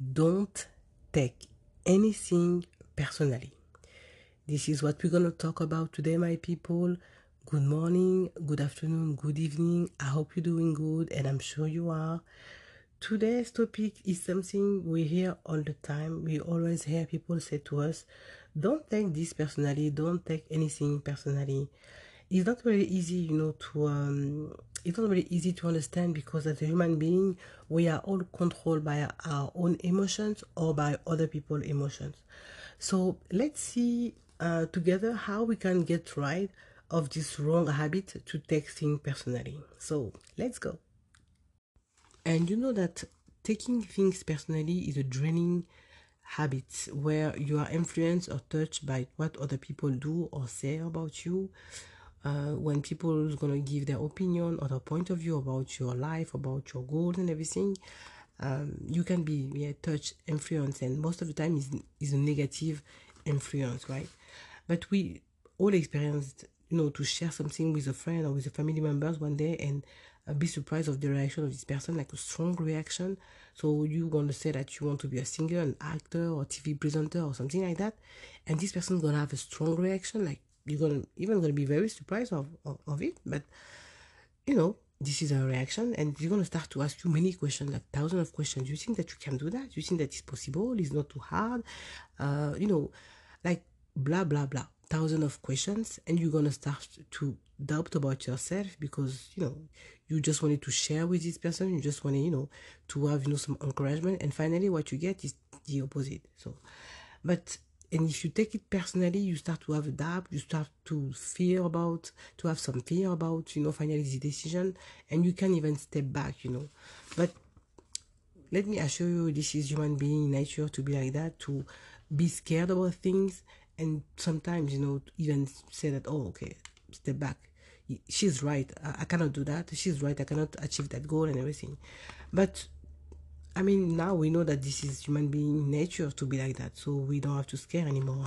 don't take anything personally. This is what we're going to talk about today, my people. Good morning, good afternoon, good evening. I hope you're doing good, and I'm sure you are. Today's topic is something we hear all the time. We always hear people say to us, Don't take this personally, don't take anything personally. It's not very easy, you know, to um, it's not really easy to understand because as a human being we are all controlled by our own emotions or by other people's emotions. So let's see uh, together how we can get right of this wrong habit to texting personally. So let's go. And you know that taking things personally is a draining habit where you are influenced or touched by what other people do or say about you uh, when people is gonna give their opinion or their point of view about your life, about your goals and everything, um, you can be yeah, touch influence, and most of the time is is a negative influence, right? But we all experienced, you know, to share something with a friend or with a family members one day and uh, be surprised of the reaction of this person, like a strong reaction. So you gonna say that you want to be a singer, an actor, or TV presenter, or something like that, and this person gonna have a strong reaction, like you're gonna even gonna be very surprised of, of, of it but you know this is a reaction and you're gonna start to ask you many questions like thousands of questions. You think that you can do that? You think that it's possible? It's not too hard? Uh you know like blah blah blah. Thousands of questions and you're gonna start to doubt about yourself because you know you just wanted to share with this person. You just wanted you know to have you know some encouragement. And finally what you get is the opposite. So but and if you take it personally you start to have a doubt you start to fear about to have some fear about you know finally the decision and you can even step back you know. But let me assure you this is human being nature to be like that to be scared about things and sometimes you know even say that oh okay step back. She's right. I, I cannot do that. She's right. I cannot achieve that goal and everything. But I mean, now we know that this is human being nature to be like that, so we don't have to scare anymore.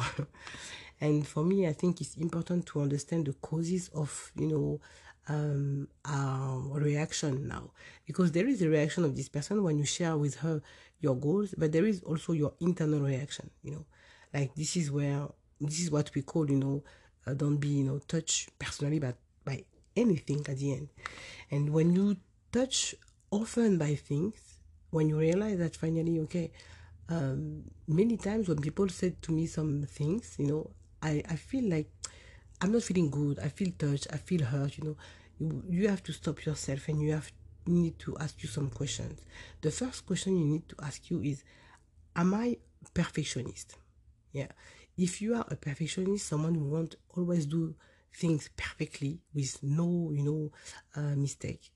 and for me, I think it's important to understand the causes of, you know, um, our reaction now, because there is a reaction of this person when you share with her your goals, but there is also your internal reaction. You know, like this is where this is what we call, you know, uh, don't be, you know, touched personally, but by anything at the end. And when you touch often by things when you realize that finally, okay, um, many times when people said to me some things, you know, I, I feel like I'm not feeling good. I feel touched. I feel hurt. You know, you, you have to stop yourself and you have you need to ask you some questions. The first question you need to ask you is, am I perfectionist? Yeah. If you are a perfectionist, someone who won't always do things perfectly with no, you know, uh, mistake,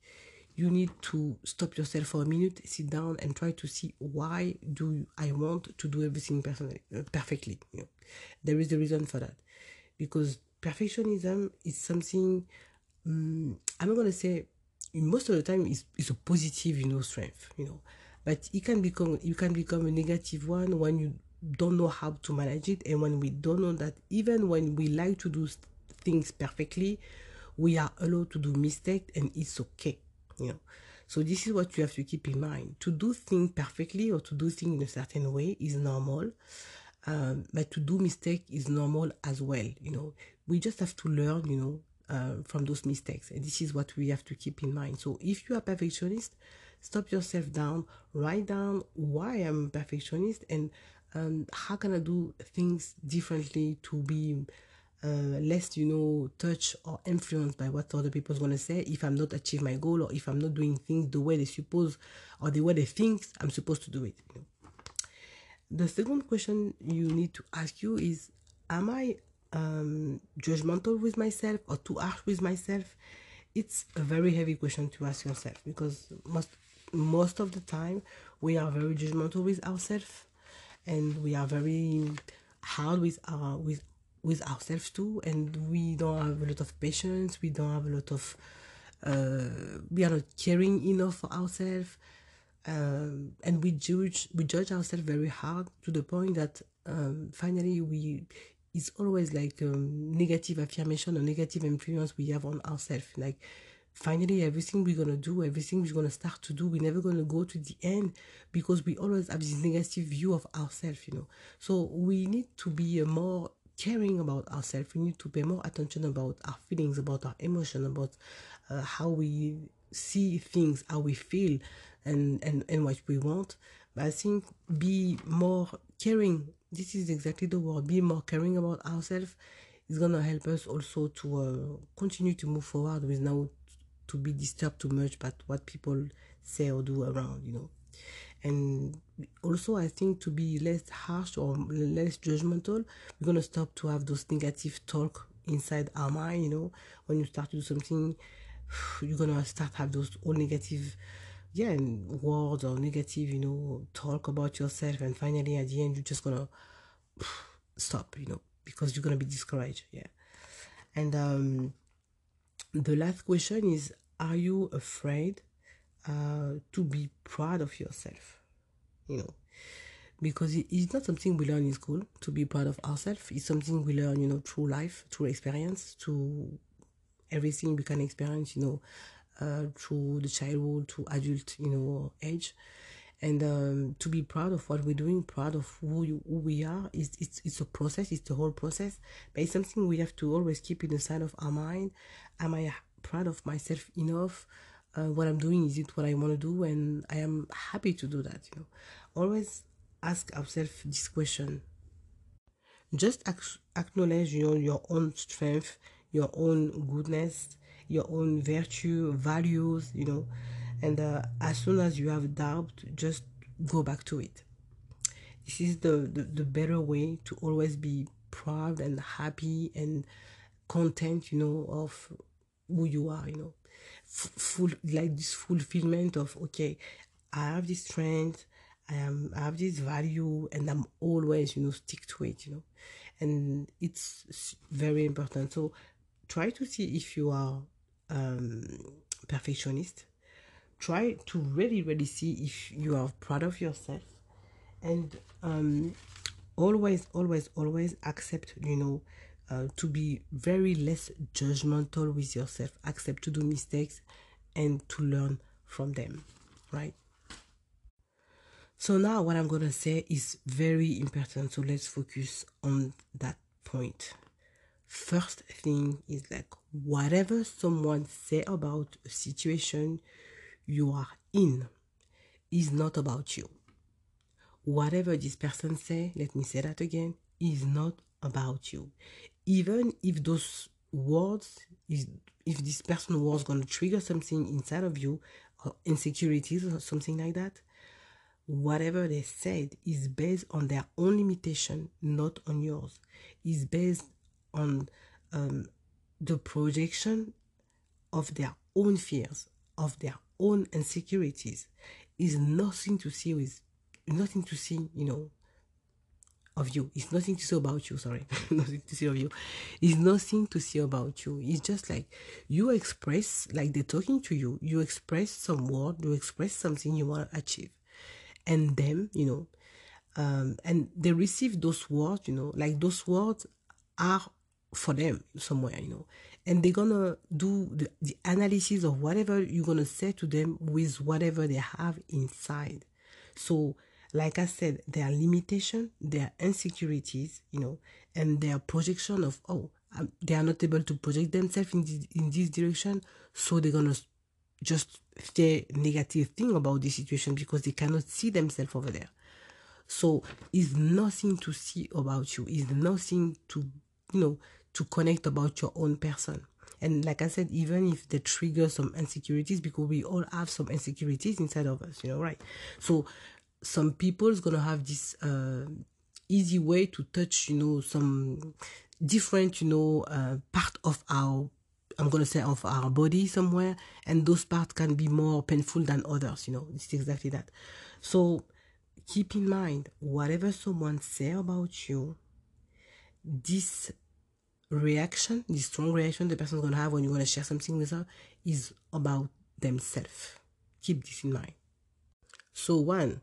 you need to stop yourself for a minute, sit down, and try to see why do I want to do everything personally, uh, perfectly. You know, there is a reason for that, because perfectionism is something. Um, I'm not gonna say most of the time it's, is a positive, you know, strength, you know, but it can become you can become a negative one when you don't know how to manage it, and when we don't know that even when we like to do things perfectly, we are allowed to do mistakes, and it's okay you know so this is what you have to keep in mind. To do things perfectly or to do things in a certain way is normal um, but to do mistake is normal as well you know. We just have to learn you know uh, from those mistakes and this is what we have to keep in mind. So if you are perfectionist stop yourself down write down why i'm perfectionist and um, how can i do things differently to be uh, less, you know, touch or influenced by what other people's gonna say if I'm not achieve my goal or if I'm not doing things the way they suppose or the way they think I'm supposed to do it. You know? The second question you need to ask you is, am I um, judgmental with myself or too harsh with myself? It's a very heavy question to ask yourself because most most of the time we are very judgmental with ourselves and we are very hard with our with with ourselves too and we don't have a lot of patience we don't have a lot of uh, we are not caring enough for ourselves um, and we judge we judge ourselves very hard to the point that um, finally we it's always like um, negative affirmation or negative influence we have on ourselves like finally everything we're gonna do, everything we're gonna start to do, we're never gonna go to the end because we always have this negative view of ourselves, you know. So we need to be a more caring about ourselves. We need to pay more attention about our feelings, about our emotion, about uh, how we see things, how we feel, and, and, and what we want. But I think be more caring. This is exactly the word. Be more caring about ourselves is gonna help us also to uh, continue to move forward with now to be disturbed too much by what people say or do around, you know. And also, I think to be less harsh or less judgmental, we're gonna stop to have those negative talk inside our mind, you know. When you start to do something, you're gonna start have those all negative yeah words or negative you know talk about yourself and finally at the end you're just gonna stop you know? Because you're gonna be discouraged yeah. And um the last question is are you afraid uh to be proud of yourself you know because it's not something we learn in school to be proud of ourselves it's something we learn you know through life through experience through everything we can experience, you know, uh, through the childhood to adult, you know, age. And um, to be proud of what we're doing, proud of who, you, who we are, is it's, it's a process, it's the whole process. But it's something we have to always keep in the side of our mind. Am I proud of myself enough? Uh, what I'm doing, is it what I want to do? And I am happy to do that, you know. Always ask ourselves this question. Just acknowledge, you know, your own strength your own goodness, your own virtue, values, you know. And uh, as soon as you have doubt, just go back to it. This is the, the, the better way to always be proud and happy and content, you know, of who you are, you know. Full like this fulfillment of okay, I have this strength, I am I have this value and I'm always, you know, stick to it, you know. And it's very important. So try to see if you are um, perfectionist try to really really see if you are proud of yourself and um, always always always accept you know uh, to be very less judgmental with yourself accept to do mistakes and to learn from them right? So now what i'm going to say is very important so let's focus on that point. first thing is like whatever someone say about a situation you are in is not about you. Whatever this person say let me say that again is not about you even if those words is if this person was going to trigger something inside of you or insecurities or something like that whatever they said is based on their own limitation not on yours. Is based on um, the projection of their own fears, of their own insecurities, is nothing to see with, nothing to see, you know, of you. It's nothing to say about you, sorry. nothing to say of you. It's nothing to say about you. It's just like you express, like they're talking to you, you express some word, you express something you want to achieve. And them, you know, um, and they receive those words, you know, like those words are for them somewhere, you know. And they're gonna do the, the analysis of whatever you're gonna say to them with whatever they have inside. So, like I said, their limitation, their insecurities, you know, and their projection of oh, they are not able to project themselves in in this direction, so they're gonna just say negative thing about the situation because they cannot see themselves over there. So it's nothing to see about you. It's nothing to you know to connect about your own person. And like I said, even if they trigger some insecurities, because we all have some insecurities inside of us, you know, right? So some people is gonna have this uh, easy way to touch, you know, some different, you know, uh, part of our I'm gonna say of our body somewhere, and those parts can be more painful than others. You know, it's exactly that. So keep in mind, whatever someone say about you, this reaction, this strong reaction the person's gonna have when you want to share something with her is about themselves. Keep this in mind. So one,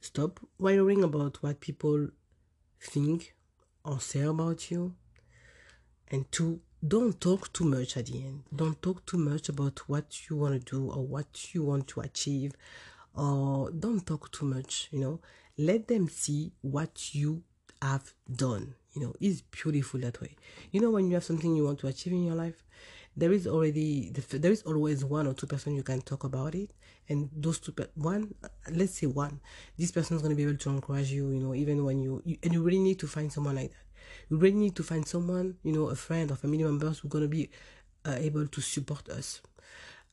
stop worrying about what people think or say about you. And two, don't talk too much at the end. Don't talk too much about what you want to do or what you want to achieve, or don't talk too much. You know, let them see what you have done. You know, it's beautiful that way. You know, when you have something you want to achieve in your life, there is already there is always one or two person you can talk about it. And those two one let's say one this person is going to be able to encourage you you know even when you, you and you really need to find someone like that. You really need to find someone you know a friend or family members who's going to be uh, able to support us.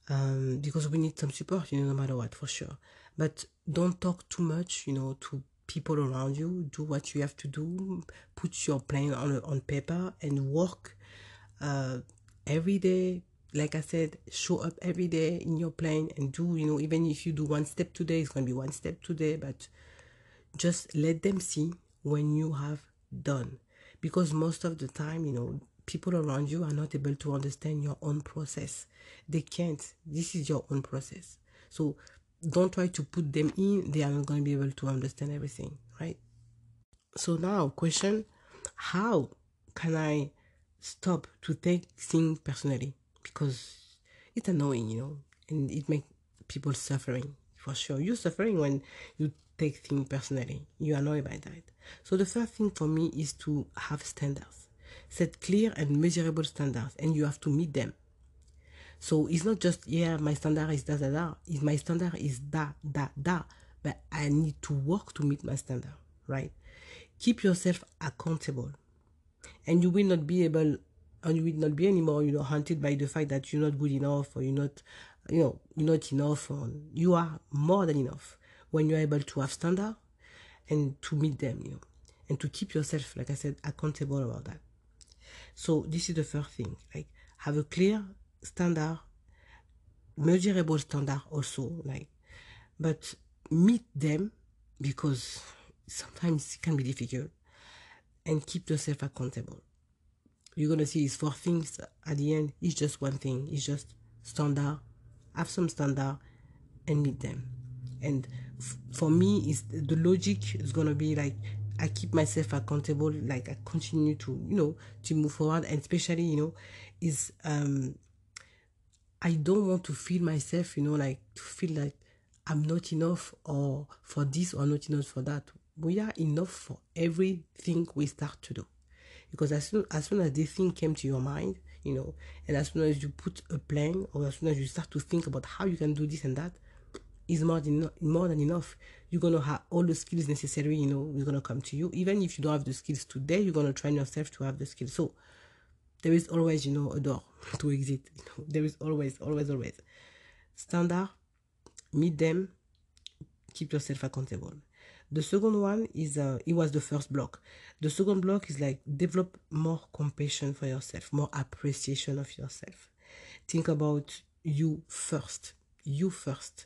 Um, because we need some support you know no matter what for sure. But don't talk too much you know to people around you. Do what you have to do. Put your plan on on paper and work uh, every day like I said, show up every day in your plan and do, you know, even if you do one step today, it's going to be one step today, but just let them see when you have done. Because most of the time, you know, people around you are not able to understand your own process. They can't. This is your own process. So don't try to put them in. They are not going to be able to understand everything, right? So now, question How can I stop to take things personally because it's annoying, you know, and it makes people suffering for sure. You're suffering when you take things personally. You're annoyed by that. So the first thing for me is to have standards. Set clear and measurable standards and you have to meet them. So it's not just yeah, my standard is da da da. Is my standard is da da da. But I need to work to meet my standard, right? Keep yourself accountable and you will not be able and you will not be anymore you know haunted by the fact that you're not good enough or you're not you know you're not enough or you are more than enough when you're able to have standard and to meet them you know and to keep yourself like i said accountable about that. So this is the first thing like have a clear standard measurable standard also like but meet them because sometimes it can be difficult and keep yourself accountable. You're gonna see it's four things at the end. It's just one thing. It's just standard. Have some standard and meet them. And f- for me, is the logic is gonna be like I keep myself accountable. Like I continue to you know to move forward, and especially you know is um I don't want to feel myself you know like to feel like I'm not enough or for this or not enough for that we are enough for everything we start to do. Because as soon as soon as this thing came to your mind, you know, and as soon as you put a plan or as soon as you start to think about how you can do this and that, is more than more than enough. You're gonna have all the skills necessary, you know, is gonna come to you. Even if you don't have the skills today, you're gonna train yourself to have the skills. So there is always, you know, a door to exit. You know, there is always, always, always. Standard, meet them, keep yourself accountable. The second one is uh, it was the first block. The second block is like develop more compassion for yourself, more appreciation of yourself. Think about you first. You first.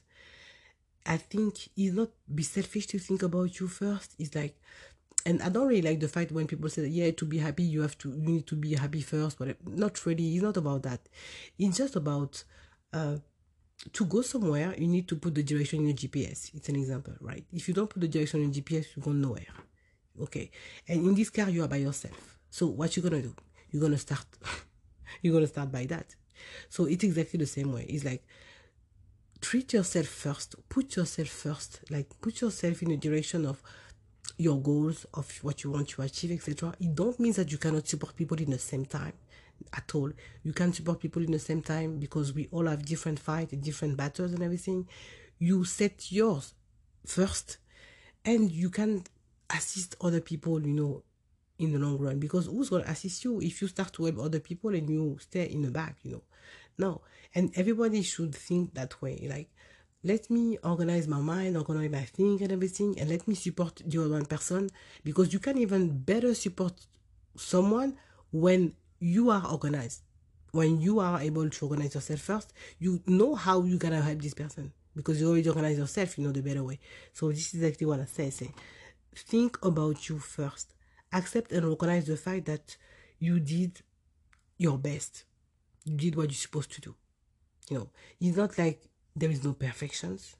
I think it's not be selfish to think about you first. It's like and I don't really like the fact when people say, yeah, to be happy, you have to, you need to be happy first. But not really. It's not about that. It's just about uh, to go somewhere, you need to put the direction in your GPS. It's an example, right? If you don't put the direction in GPS, you go nowhere. Okay. And in this car, you are by yourself. So what you gonna do? You're gonna start. you're gonna start by that. So it's exactly the same way. It's like treat yourself first. Put yourself first. Like put yourself in the direction of your goals, of what you want to achieve, etc. It don't mean that you cannot support people in the same time at all. You can't support people in the same time because we all have different fights, different battles, and everything. You set yours first, and you can assist other people. You know, in the long run, because who's gonna assist you if you start to help other people and you stay in the back? You know, no. And everybody should think that way. Like, let me organize my mind, organize my thing and everything, and let me support the other one person because you can even better support someone when you are organized. When you are able to organize yourself first, you know how you're gonna help this person because you already organize yourself, you know the better way. So this is exactly what I say. Say, think about you first. Accept and recognize the fact that you did your best. You did what you're supposed to do. You know, it's not like there is no perfections.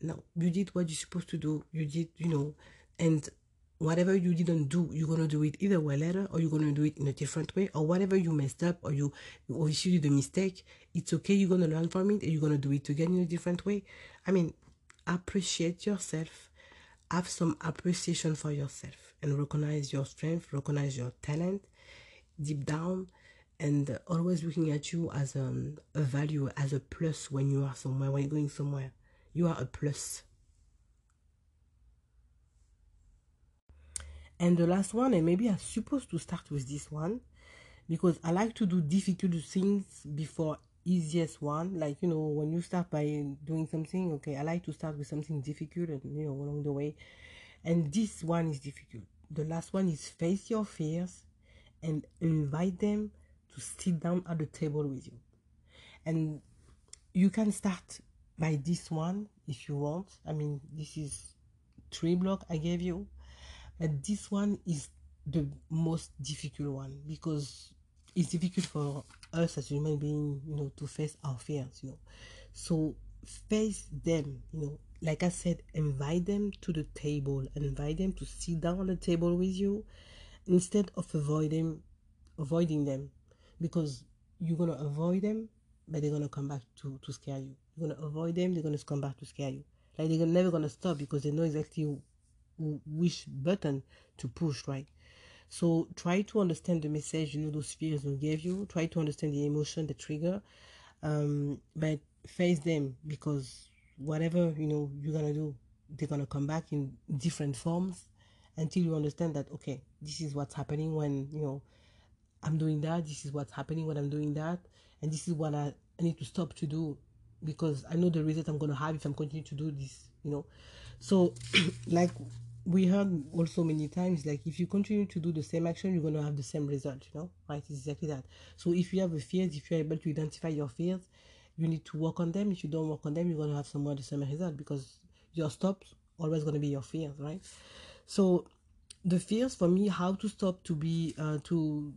No, you did what you're supposed to do. You did, you know, and whatever you didn't do, you're gonna do it either way later, or you're gonna do it in a different way, or whatever you messed up, or you or if you did a mistake, it's okay. You're gonna learn from it, and you're gonna do it again in a different way. I mean, appreciate yourself, have some appreciation for yourself, and recognize your strength, recognize your talent deep down, and always looking at you as um, a value, as a plus when you are somewhere, when you're going somewhere. You are a plus And the last one, and maybe I'm supposed to start with this one because I like to do difficult things before easiest one. Like, you know, when you start by doing something, okay, I like to start with something difficult and, you know, along the way. And this one is difficult. The last one is face your fears and invite them to sit down at the table with you. And you can start by this one if you want. I mean, this is three block I gave you and this one is the most difficult one because it's difficult for us as human beings, you know, to face our fears, you know. So face them, you know. Like I said, invite them to the table, invite them to sit down on the table with you instead of avoiding avoiding them because you're gonna avoid them but they're gonna come back to, to scare you. You're gonna avoid them, they're gonna come back to scare you. Like they're never gonna stop because they know exactly which button to push, right? So try to understand the message, you know, those fears will give you. Try to understand the emotion, the trigger, um, but face them because whatever you know you're gonna do, they're gonna come back in different forms until you understand that okay, this is what's happening when you know I'm doing that. This is what's happening when I'm doing that, and this is what I, I need to stop to do because I know the result I'm gonna have if I'm continuing to do this. You know, so like we heard also many times like if you continue to do the same action you're going to have the same result you know? Right it's exactly that. So if you have a fears if you're able to identify your fears you need to work on them. If you don't work on them you're going to have somewhat the same result because your stops always going to be your fears right? So the fears for me how to stop to be uh, to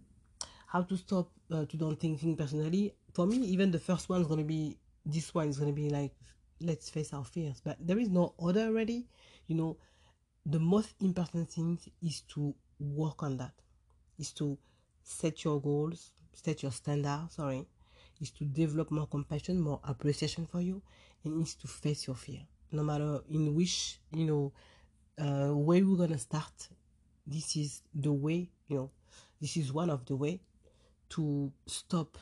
how to stop uh, to don't think personally for me even the first one is going to be this one is going to be like let's face our fears. But there is no order already you know the most important thing is to work on that. Is to set your goals set your standard sorry. Is to develop more compassion more appreciation for you and is to face your fear. No matter in which you know uh, way we're gonna start this is the way you know this is one of the way to stop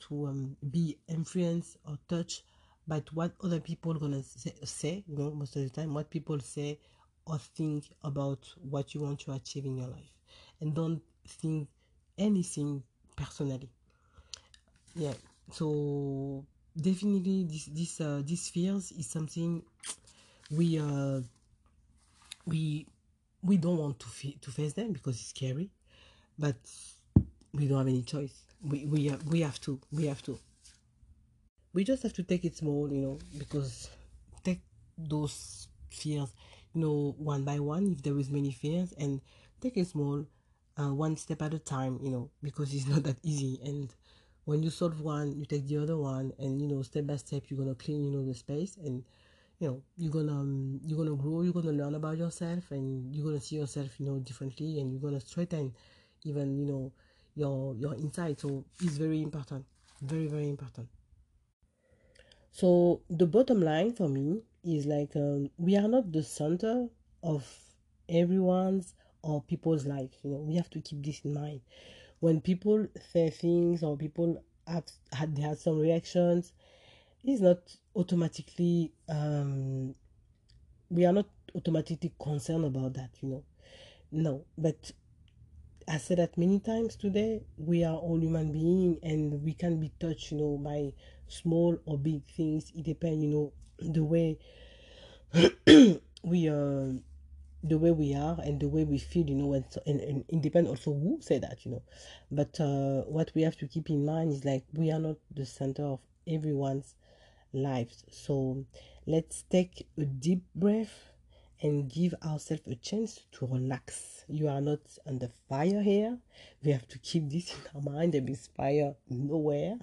to um, be influenced or touched by what other people gonna say, say you know most of the time what people say or think about what you want to achieve in your life. And don't think anything personally. Yeah. So definitely this this uh, this fears is something we uh we we don't want to fa- to face them because it's scary. But we don't have any choice. We we have, we have to we have to. We just have to take it small you know because take those fears know one by one if there is many fears and take a small uh, one step at a time you know because it's not that easy. And when you solve one you take the other one and you know step by step you're gonna clean you know the space and you know you're gonna um, you're gonna grow you're gonna learn about yourself and you're gonna see yourself you know differently and you're gonna straighten even you know your your inside so it's very important very very important so the bottom line for me is like um, we are not the center of everyone's or people's life. You know, we have to keep this in mind. When people say things or people have had they had some reactions, it's not automatically um, we are not automatically concerned about that. You know, no, but I said that many times today. We are all human beings, and we can be touched, you know, by small or big things. It depends, you know, the way we uh the way we are and the way we feel you know and, and, and independent also who say that you know but uh what we have to keep in mind is like we are not the center of everyone's lives so let's take a deep breath and give ourselves a chance to relax you are not under fire here we have to keep this in our mind there is fire nowhere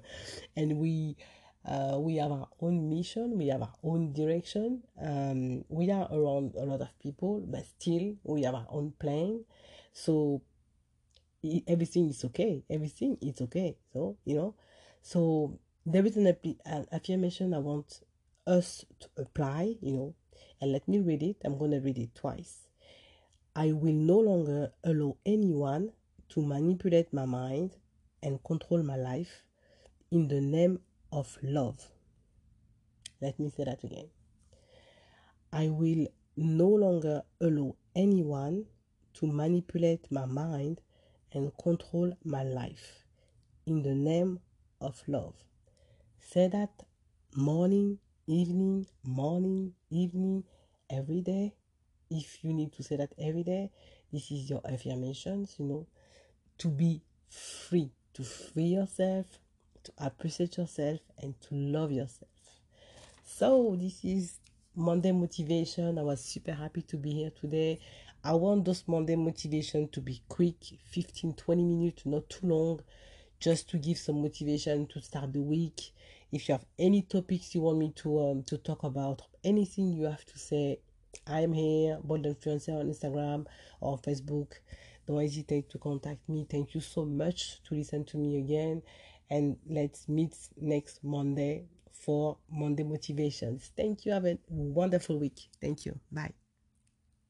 and we Uh, we have our own mission, we have our own direction. Um, we are around a lot of people, but still we have our own plan. So everything is okay. Everything is okay. So, you know, so there is an, an affirmation I want us to apply, you know, and let me read it. I'm going to read it twice. I will no longer allow anyone to manipulate my mind and control my life in the name of love. Let me say that again. I will no longer allow anyone to manipulate my mind and control my life in the name of love. Say that morning, evening, morning, evening, every day. If you need to say that every day, this is your affirmations, you know, to be free, to free yourself, to appreciate yourself, and to love yourself. So, this is Monday motivation. I was super happy to be here today. I want those Monday motivation to be quick 15 20 minutes, not too long, just to give some motivation to start the week. If you have any topics you want me to um, to talk about, anything you have to say, I'm here, Bold Influencer on Instagram or Facebook. Don't hesitate to contact me. Thank you so much to listen to me again. And let's meet next Monday for Monday motivations. Thank you. Have a wonderful week. Thank you. Bye.